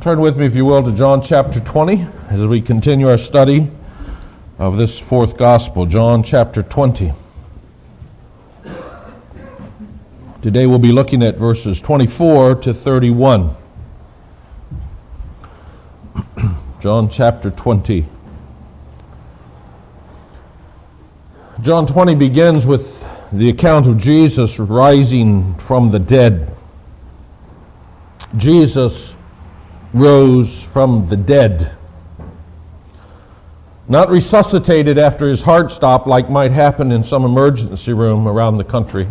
Turn with me, if you will, to John chapter 20 as we continue our study of this fourth gospel, John chapter 20. Today we'll be looking at verses 24 to 31. John chapter 20. John 20 begins with the account of Jesus rising from the dead. Jesus rose from the dead. Not resuscitated after his heart stopped, like might happen in some emergency room around the country.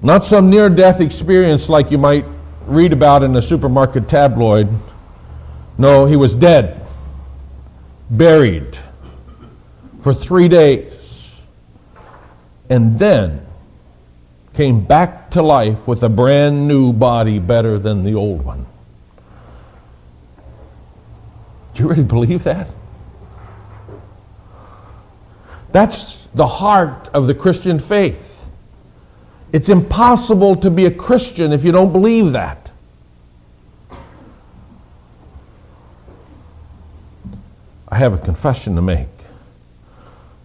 Not some near death experience like you might read about in a supermarket tabloid. No, he was dead, buried for three days, and then came back to life with a brand new body better than the old one. Do you really believe that? That's the heart of the Christian faith. It's impossible to be a Christian if you don't believe that. I have a confession to make.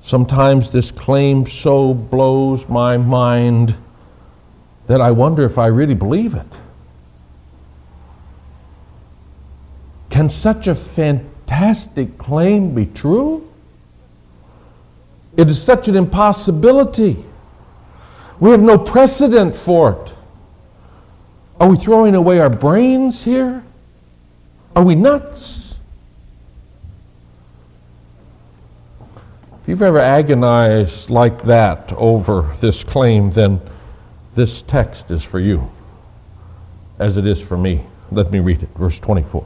Sometimes this claim so blows my mind that I wonder if I really believe it. Can such a fantastic claim be true? It is such an impossibility. We have no precedent for it. Are we throwing away our brains here? Are we nuts? If you've ever agonized like that over this claim, then this text is for you, as it is for me. Let me read it, verse 24.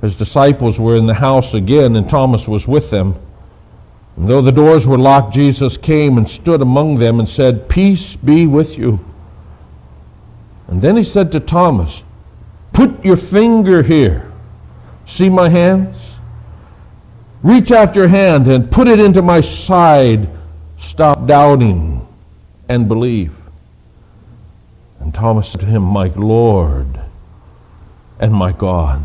his disciples were in the house again, and Thomas was with them. And though the doors were locked, Jesus came and stood among them and said, Peace be with you. And then he said to Thomas, Put your finger here. See my hands? Reach out your hand and put it into my side. Stop doubting and believe. And Thomas said to him, My Lord and my God.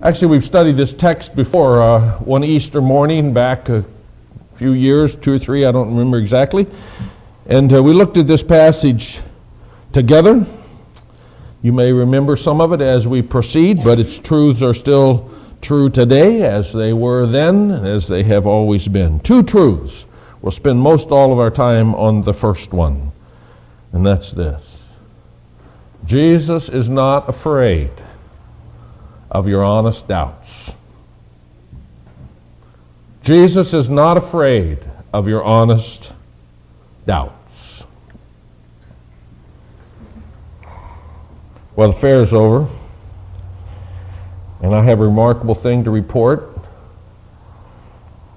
Actually, we've studied this text before uh, one Easter morning back a few years, two or three, I don't remember exactly. And uh, we looked at this passage together. You may remember some of it as we proceed, but its truths are still true today as they were then and as they have always been. Two truths. We'll spend most all of our time on the first one, and that's this Jesus is not afraid of your honest doubts. Jesus is not afraid of your honest doubts. Well, the fair is over, and I have a remarkable thing to report.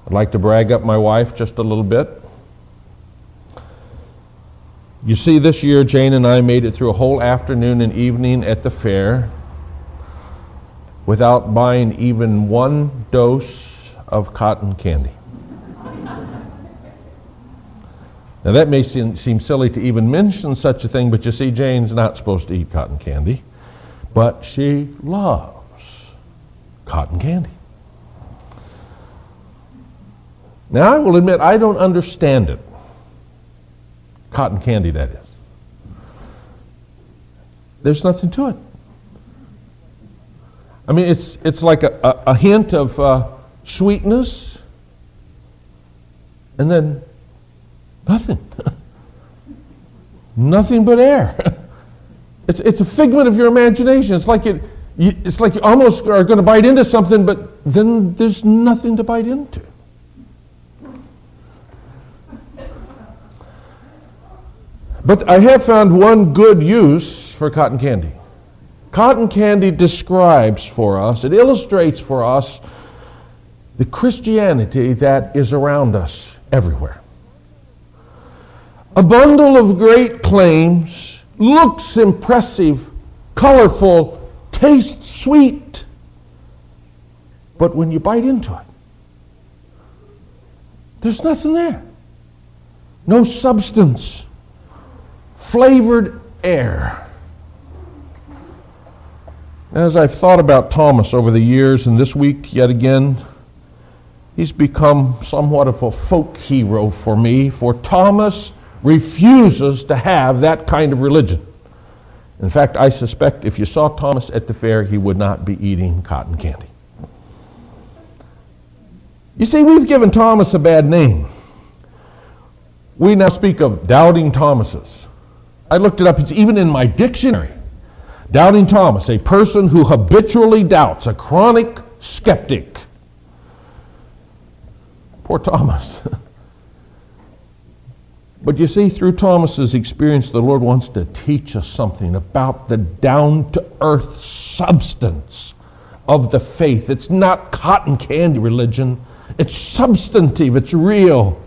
I'd like to brag up my wife just a little bit. You see, this year Jane and I made it through a whole afternoon and evening at the fair without buying even one dose of cotton candy. Now, that may seem, seem, silly to even mention such a thing, but you see, Jane's not supposed to eat cotton candy, but she loves cotton candy. Now, I will admit, I don't understand it. Cotton candy, that is. There's nothing to it. I mean, it's, it's like a, a, a hint of uh, sweetness, and then nothing. nothing but air. it's, it's a figment of your imagination. It's like, it, you, it's like you almost are going to bite into something, but then there's nothing to bite into. But I have found one good use for cotton candy. Cotton candy describes for us, it illustrates for us the Christianity that is around us everywhere. A bundle of great claims looks impressive, colorful, tastes sweet. But when you bite into it, there's nothing there. No substance. Flavored air. As I've thought about Thomas over the years, and this week yet again, he's become somewhat of a folk hero for me, for Thomas refuses to have that kind of religion. In fact, I suspect if you saw Thomas at the fair, he would not be eating cotton candy. You see, we've given Thomas a bad name. We now speak of doubting Thomases. I looked it up, it's even in my dictionary. Doubting Thomas, a person who habitually doubts, a chronic skeptic. Poor Thomas. but you see, through Thomas's experience, the Lord wants to teach us something about the down to earth substance of the faith. It's not cotton candy religion, it's substantive, it's real.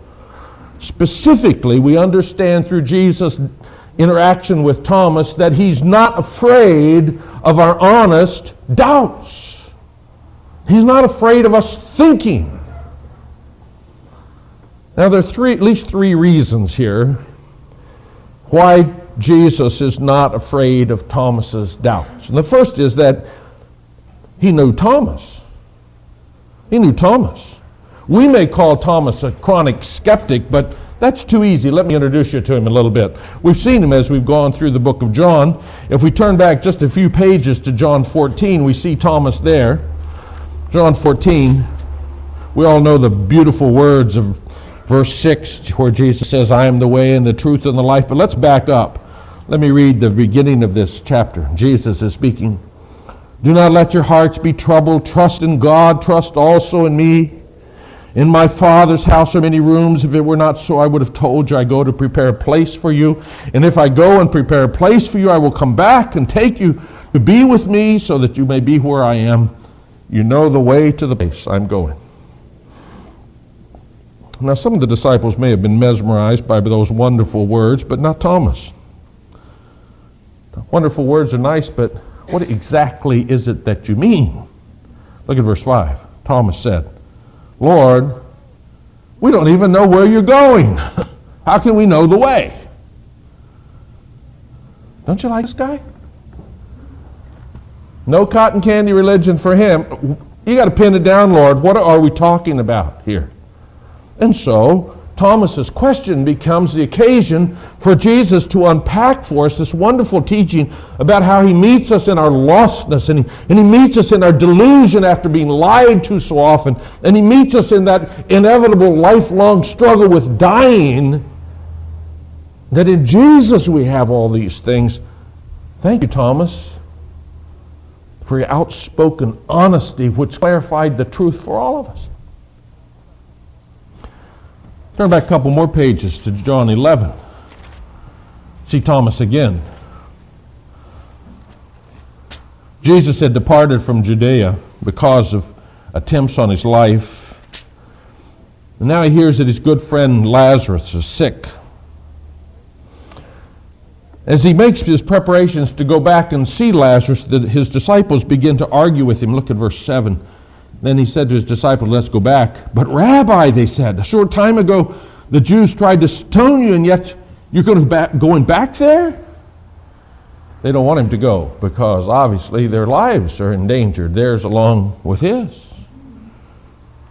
Specifically, we understand through Jesus' interaction with Thomas that he's not afraid of our honest doubts. He's not afraid of us thinking. Now, there are three, at least three reasons here why Jesus is not afraid of Thomas's doubts. And the first is that he knew Thomas. He knew Thomas. We may call Thomas a chronic skeptic, but that's too easy. Let me introduce you to him a little bit. We've seen him as we've gone through the book of John. If we turn back just a few pages to John 14, we see Thomas there. John 14, we all know the beautiful words of verse 6 where Jesus says, I am the way and the truth and the life. But let's back up. Let me read the beginning of this chapter. Jesus is speaking. Do not let your hearts be troubled. Trust in God. Trust also in me. In my Father's house are many rooms. If it were not so, I would have told you, I go to prepare a place for you. And if I go and prepare a place for you, I will come back and take you to be with me so that you may be where I am. You know the way to the place I'm going. Now, some of the disciples may have been mesmerized by those wonderful words, but not Thomas. Wonderful words are nice, but what exactly is it that you mean? Look at verse 5. Thomas said, Lord, we don't even know where you're going. How can we know the way? Don't you like this guy? No cotton candy religion for him. You got to pin it down, Lord. What are we talking about here? And so, Thomas's question becomes the occasion for Jesus to unpack for us this wonderful teaching about how he meets us in our lostness and he, and he meets us in our delusion after being lied to so often and he meets us in that inevitable lifelong struggle with dying that in Jesus we have all these things. Thank you, Thomas, for your outspoken honesty which clarified the truth for all of us. Turn back a couple more pages to John 11. See Thomas again. Jesus had departed from Judea because of attempts on his life. And now he hears that his good friend Lazarus is sick. As he makes his preparations to go back and see Lazarus, his disciples begin to argue with him. Look at verse 7. Then he said to his disciples, Let's go back. But, Rabbi, they said, a short time ago the Jews tried to stone you, and yet you're going, back, going back there? They don't want him to go because obviously their lives are endangered, theirs along with his.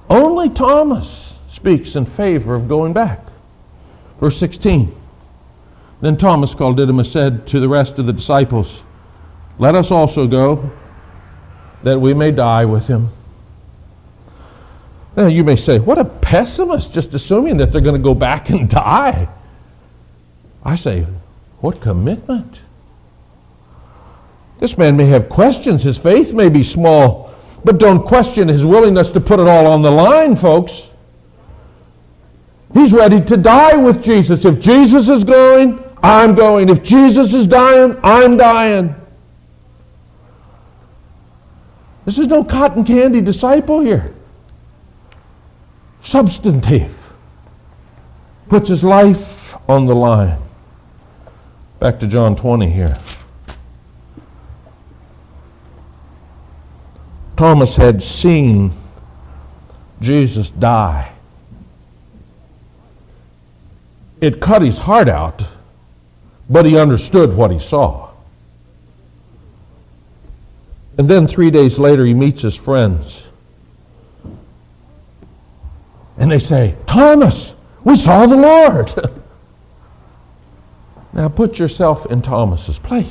Only Thomas speaks in favor of going back. Verse 16. Then Thomas called Didymus said to the rest of the disciples, Let us also go that we may die with him. Now, you may say, what a pessimist, just assuming that they're going to go back and die. I say, what commitment? This man may have questions. His faith may be small, but don't question his willingness to put it all on the line, folks. He's ready to die with Jesus. If Jesus is going, I'm going. If Jesus is dying, I'm dying. This is no cotton candy disciple here. Substantive. Puts his life on the line. Back to John 20 here. Thomas had seen Jesus die. It cut his heart out, but he understood what he saw. And then three days later, he meets his friends. And they say, Thomas, we saw the Lord. now put yourself in Thomas's place.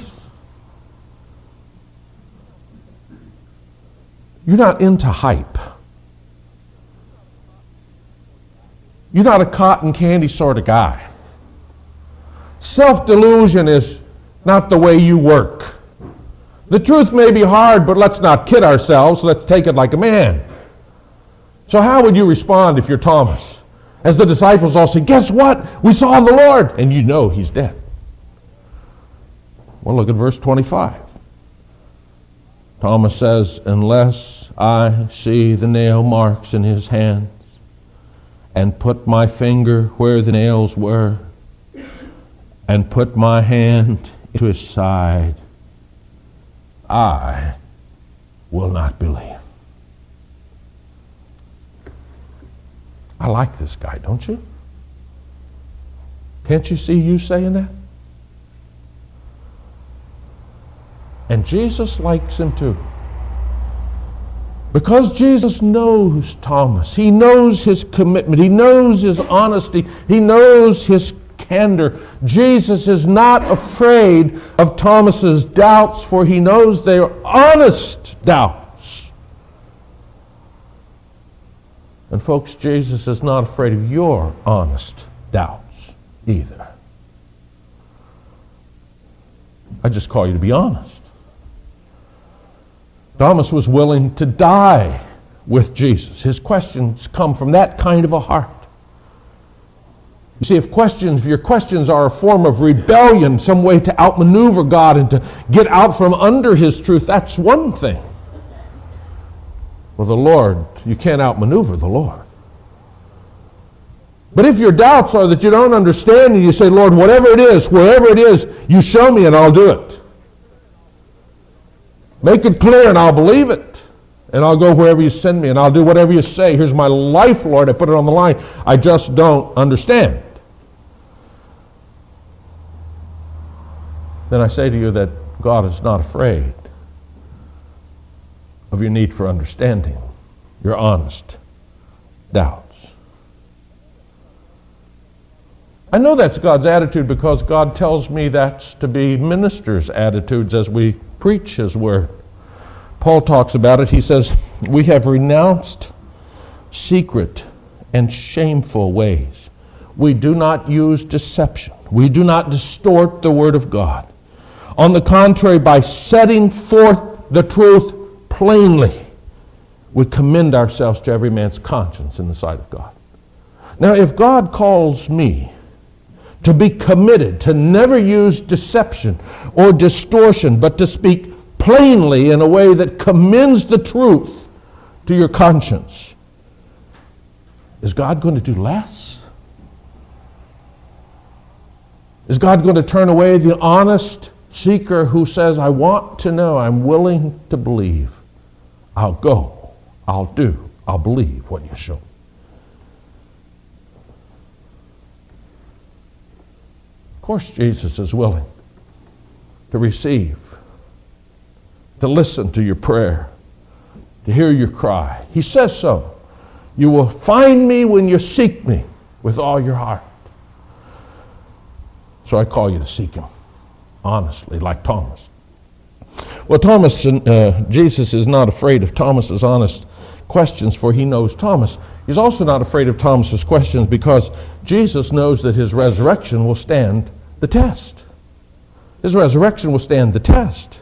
You're not into hype. You're not a cotton candy sort of guy. Self delusion is not the way you work. The truth may be hard, but let's not kid ourselves. Let's take it like a man. So, how would you respond if you're Thomas? As the disciples all say, Guess what? We saw the Lord. And you know he's dead. Well, look at verse 25. Thomas says, Unless I see the nail marks in his hands and put my finger where the nails were and put my hand into his side, I will not believe. I like this guy, don't you? Can't you see you saying that? And Jesus likes him too. Because Jesus knows Thomas, he knows his commitment, he knows his honesty, he knows his candor. Jesus is not afraid of Thomas's doubts, for he knows they are honest doubts. And folks, Jesus is not afraid of your honest doubts either. I just call you to be honest. Thomas was willing to die with Jesus. His questions come from that kind of a heart. You see, if questions, if your questions are a form of rebellion, some way to outmaneuver God and to get out from under His truth, that's one thing. Well, the Lord, you can't outmaneuver the Lord. But if your doubts are that you don't understand and you say, Lord, whatever it is, wherever it is, you show me and I'll do it. Make it clear and I'll believe it. And I'll go wherever you send me and I'll do whatever you say. Here's my life, Lord. I put it on the line. I just don't understand. Then I say to you that God is not afraid of your need for understanding, your honest doubts. I know that's God's attitude because God tells me that's to be ministers' attitudes as we preach His Word. Paul talks about it. He says, We have renounced secret and shameful ways. We do not use deception. We do not distort the Word of God. On the contrary, by setting forth the truth plainly, we commend ourselves to every man's conscience in the sight of God. Now, if God calls me to be committed, to never use deception or distortion, but to speak plainly in a way that commends the truth to your conscience. Is God going to do less? Is God going to turn away the honest seeker who says, I want to know, I'm willing to believe? I'll go, I'll do, I'll believe what you show. Of course, Jesus is willing to receive, to listen to your prayer, to hear your cry. He says so. You will find me when you seek me with all your heart. So I call you to seek him honestly, like Thomas. Well, Thomas, uh, Jesus is not afraid of Thomas's honest questions, for he knows Thomas. He's also not afraid of Thomas's questions because Jesus knows that his resurrection will stand the test. His resurrection will stand the test.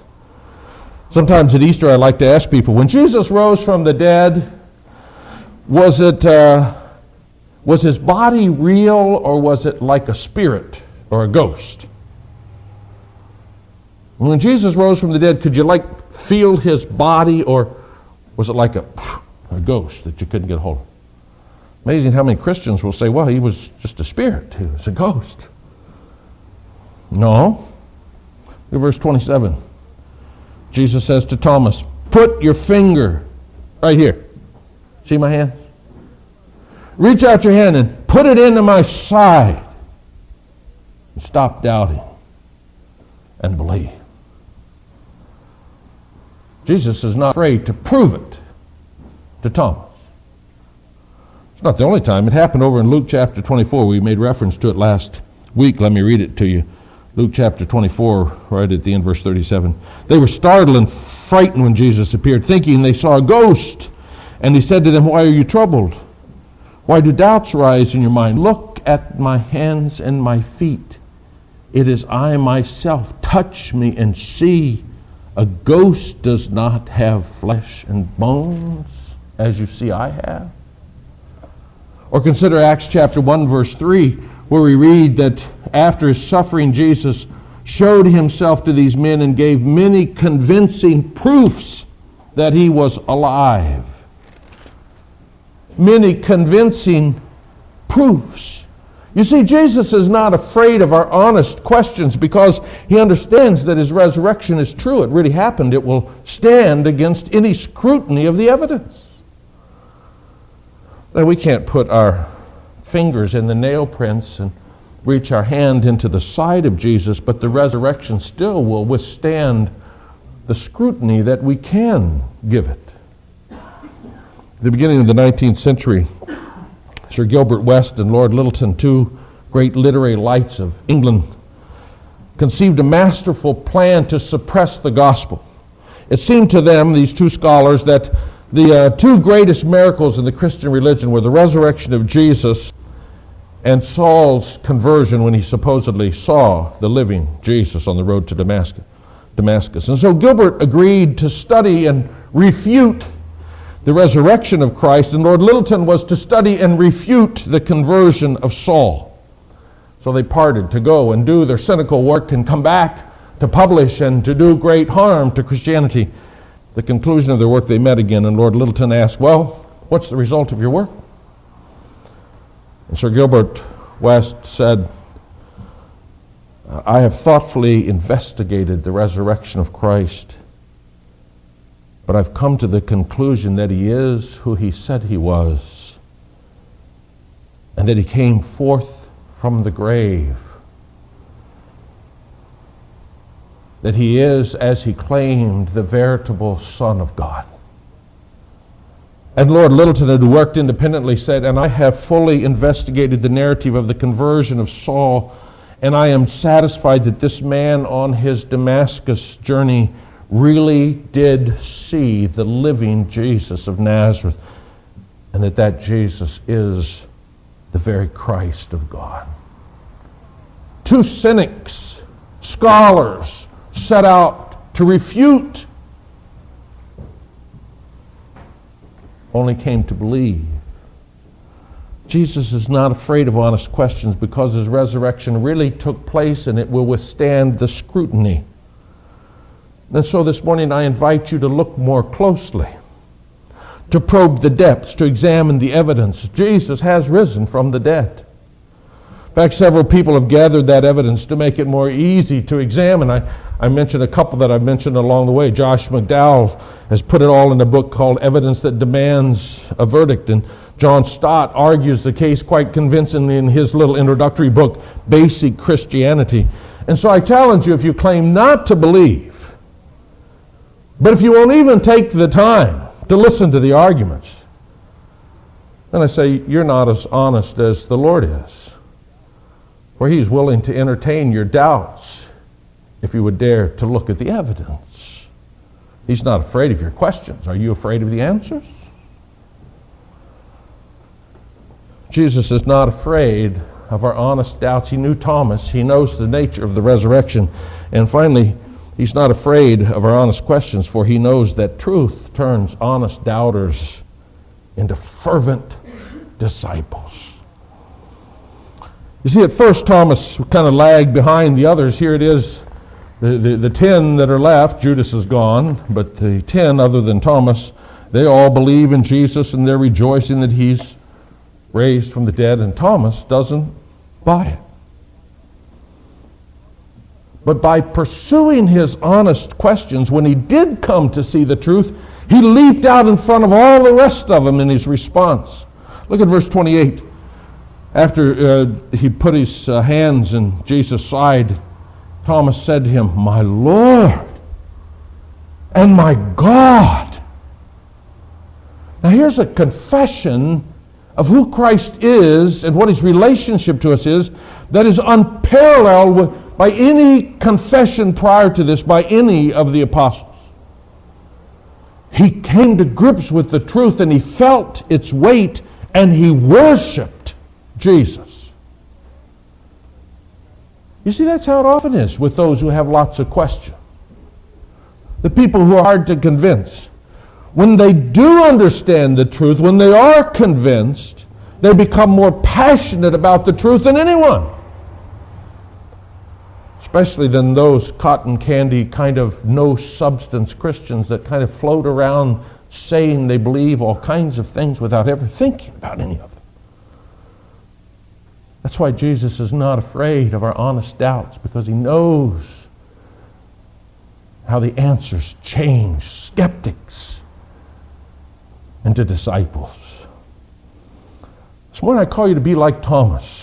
Sometimes at Easter, I like to ask people when Jesus rose from the dead, was it uh, was his body real or was it like a spirit or a ghost? When Jesus rose from the dead, could you like feel his body or was it like a, a ghost that you couldn't get hold of? Amazing how many Christians will say, well, he was just a spirit, he was a ghost. No. Look at verse 27. Jesus says to Thomas, Put your finger right here. See my hand? Reach out your hand and put it into my side. Stop doubting and believe. Jesus is not afraid to prove it to Thomas. It's not the only time. It happened over in Luke chapter 24. We made reference to it last week. Let me read it to you. Luke chapter 24, right at the end, verse 37. They were startled and frightened when Jesus appeared, thinking they saw a ghost. And he said to them, Why are you troubled? Why do doubts rise in your mind? Look at my hands and my feet. It is I myself. Touch me and see. A ghost does not have flesh and bones, as you see I have. Or consider Acts chapter 1, verse 3, where we read that after his suffering, Jesus showed himself to these men and gave many convincing proofs that he was alive. Many convincing proofs. You see, Jesus is not afraid of our honest questions because he understands that his resurrection is true. It really happened. It will stand against any scrutiny of the evidence. Now, we can't put our fingers in the nail prints and reach our hand into the side of Jesus, but the resurrection still will withstand the scrutiny that we can give it. At the beginning of the 19th century, Sir Gilbert West and Lord Lyttelton, two great literary lights of England, conceived a masterful plan to suppress the gospel. It seemed to them, these two scholars, that the uh, two greatest miracles in the Christian religion were the resurrection of Jesus and Saul's conversion when he supposedly saw the living Jesus on the road to Damascus. Damascus. And so Gilbert agreed to study and refute the resurrection of Christ, and Lord Lyttelton was to study and refute the conversion of Saul. So they parted to go and do their cynical work and come back to publish and to do great harm to Christianity. The conclusion of their work, they met again, and Lord Lyttelton asked, Well, what's the result of your work? And Sir Gilbert West said, I have thoughtfully investigated the resurrection of Christ but I've come to the conclusion that he is who he said he was, and that he came forth from the grave. That he is, as he claimed, the veritable Son of God. And Lord Lyttelton who worked independently, said, And I have fully investigated the narrative of the conversion of Saul, and I am satisfied that this man on his Damascus journey really did see the living Jesus of Nazareth and that that Jesus is the very Christ of God. Two cynics, scholars, set out to refute, only came to believe. Jesus is not afraid of honest questions because his resurrection really took place and it will withstand the scrutiny and so this morning I invite you to look more closely, to probe the depths, to examine the evidence. Jesus has risen from the dead. In fact, several people have gathered that evidence to make it more easy to examine. I, I mentioned a couple that I've mentioned along the way. Josh McDowell has put it all in a book called Evidence That Demands a Verdict. And John Stott argues the case quite convincingly in his little introductory book, Basic Christianity. And so I challenge you if you claim not to believe, but if you won't even take the time to listen to the arguments, then I say you're not as honest as the Lord is. For he's willing to entertain your doubts if you would dare to look at the evidence. He's not afraid of your questions. Are you afraid of the answers? Jesus is not afraid of our honest doubts. He knew Thomas. He knows the nature of the resurrection. And finally, he's not afraid of our honest questions, for he knows that truth turns honest doubters into fervent disciples. You see, at first, Thomas kind of lagged behind the others. Here it is. The, the, the ten that are left, Judas is gone, but the ten, other than Thomas, they all believe in Jesus and they're rejoicing that he's raised from the dead, and Thomas doesn't buy it. But by pursuing his honest questions, when he did come to see the truth, he leaped out in front of all the rest of them in his response. Look at verse 28. After uh, he put his uh, hands in Jesus' side, Thomas said to him, My Lord and my God. Now here's a confession of who Christ is and what his relationship to us is that is unparalleled with, by any confession prior to this by any of the apostles. He came to grips with the truth and he felt its weight and he worshiped Jesus. You see, that's how it often is with those who have lots of questions. The people who are hard to convince when they do understand the truth, when they are convinced, they become more passionate about the truth than anyone. Especially than those cotton candy kind of no substance Christians that kind of float around saying they believe all kinds of things without ever thinking about any of them. That's why Jesus is not afraid of our honest doubts because he knows how the answers change skeptics into disciples. This morning I call you to be like Thomas.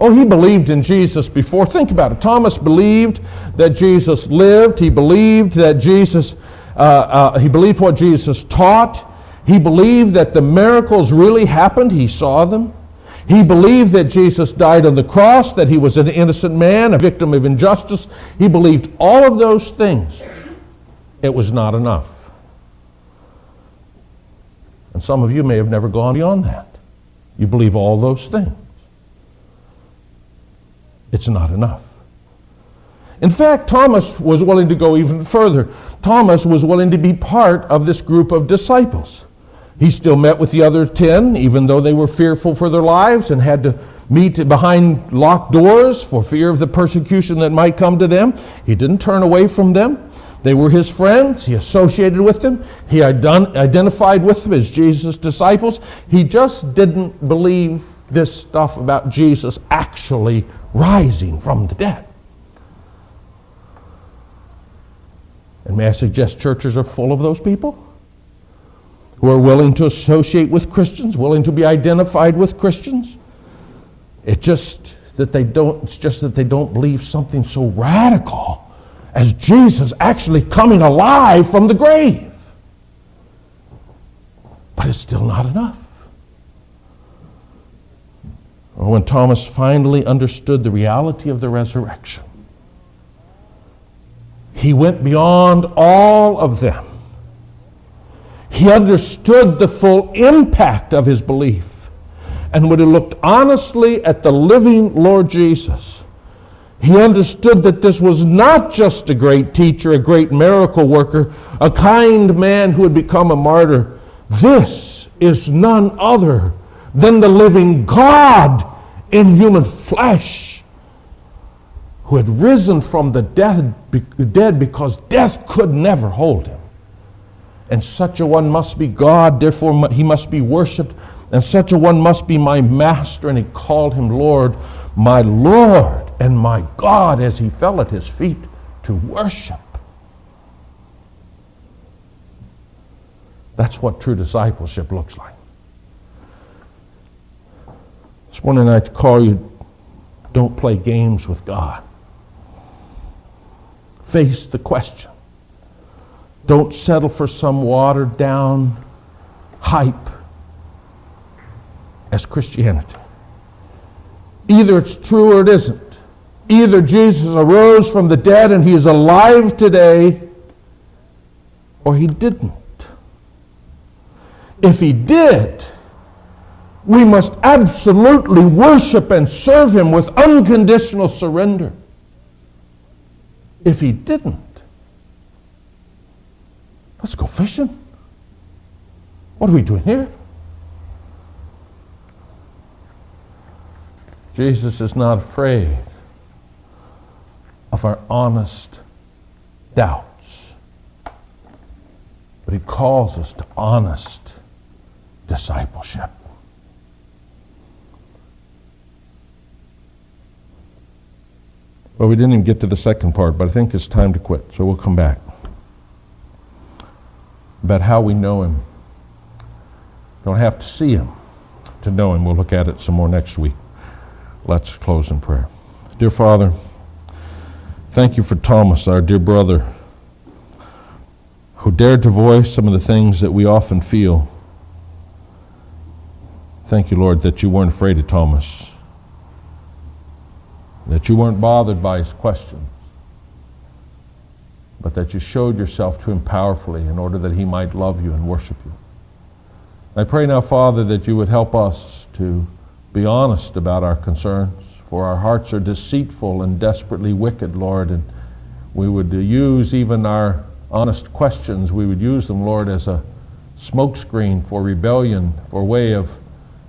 Oh, he believed in Jesus before. Think about it. Thomas believed that Jesus lived. He believed that Jesus, uh, uh, he believed what Jesus taught. He believed that the miracles really happened. He saw them. He believed that Jesus died on the cross, that he was an innocent man, a victim of injustice. He believed all of those things. It was not enough. And some of you may have never gone beyond that. You believe all those things. It's not enough. In fact, Thomas was willing to go even further. Thomas was willing to be part of this group of disciples. He still met with the other ten, even though they were fearful for their lives and had to meet behind locked doors for fear of the persecution that might come to them. He didn't turn away from them. They were his friends. He associated with them. He identified with them as Jesus' disciples. He just didn't believe this stuff about Jesus actually rising from the dead. And may I suggest churches are full of those people who are willing to associate with Christians, willing to be identified with Christians. It's just that they don't, it's just that they don't believe something so radical as Jesus actually coming alive from the grave. But it's still not enough. When Thomas finally understood the reality of the resurrection, he went beyond all of them. He understood the full impact of his belief. And when he looked honestly at the living Lord Jesus, he understood that this was not just a great teacher, a great miracle worker, a kind man who had become a martyr. This is none other than the living God in human flesh who had risen from the dead, dead because death could never hold him. And such a one must be God, therefore he must be worshiped, and such a one must be my master. And he called him Lord, my Lord and my God as he fell at his feet to worship. That's what true discipleship looks like. This morning I call you, don't play games with God. Face the question. Don't settle for some watered down hype as Christianity. Either it's true or it isn't. Either Jesus arose from the dead and he is alive today, or he didn't. If he did, we must absolutely worship and serve him with unconditional surrender. If he didn't, let's go fishing. What are we doing here? Jesus is not afraid of our honest doubts. But he calls us to honest discipleship. Well, we didn't even get to the second part, but I think it's time to quit, so we'll come back. About how we know him. Don't have to see him to know him. We'll look at it some more next week. Let's close in prayer. Dear Father, thank you for Thomas, our dear brother, who dared to voice some of the things that we often feel. Thank you, Lord, that you weren't afraid of Thomas, that you weren't bothered by his questions, but that you showed yourself to him powerfully in order that he might love you and worship you. I pray now, Father, that you would help us to be honest about our concerns, for our hearts are deceitful and desperately wicked, Lord, and we would use even our honest questions, we would use them, Lord, as a smokescreen for rebellion, for way of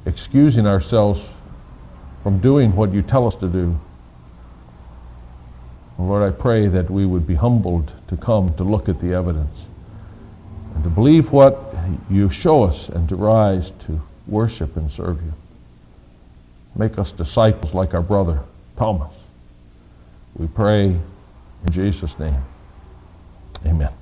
excusing ourselves from doing what you tell us to do. Lord, I pray that we would be humbled to come to look at the evidence and to believe what you show us and to rise to worship and serve you. Make us disciples like our brother Thomas. We pray in Jesus' name. Amen.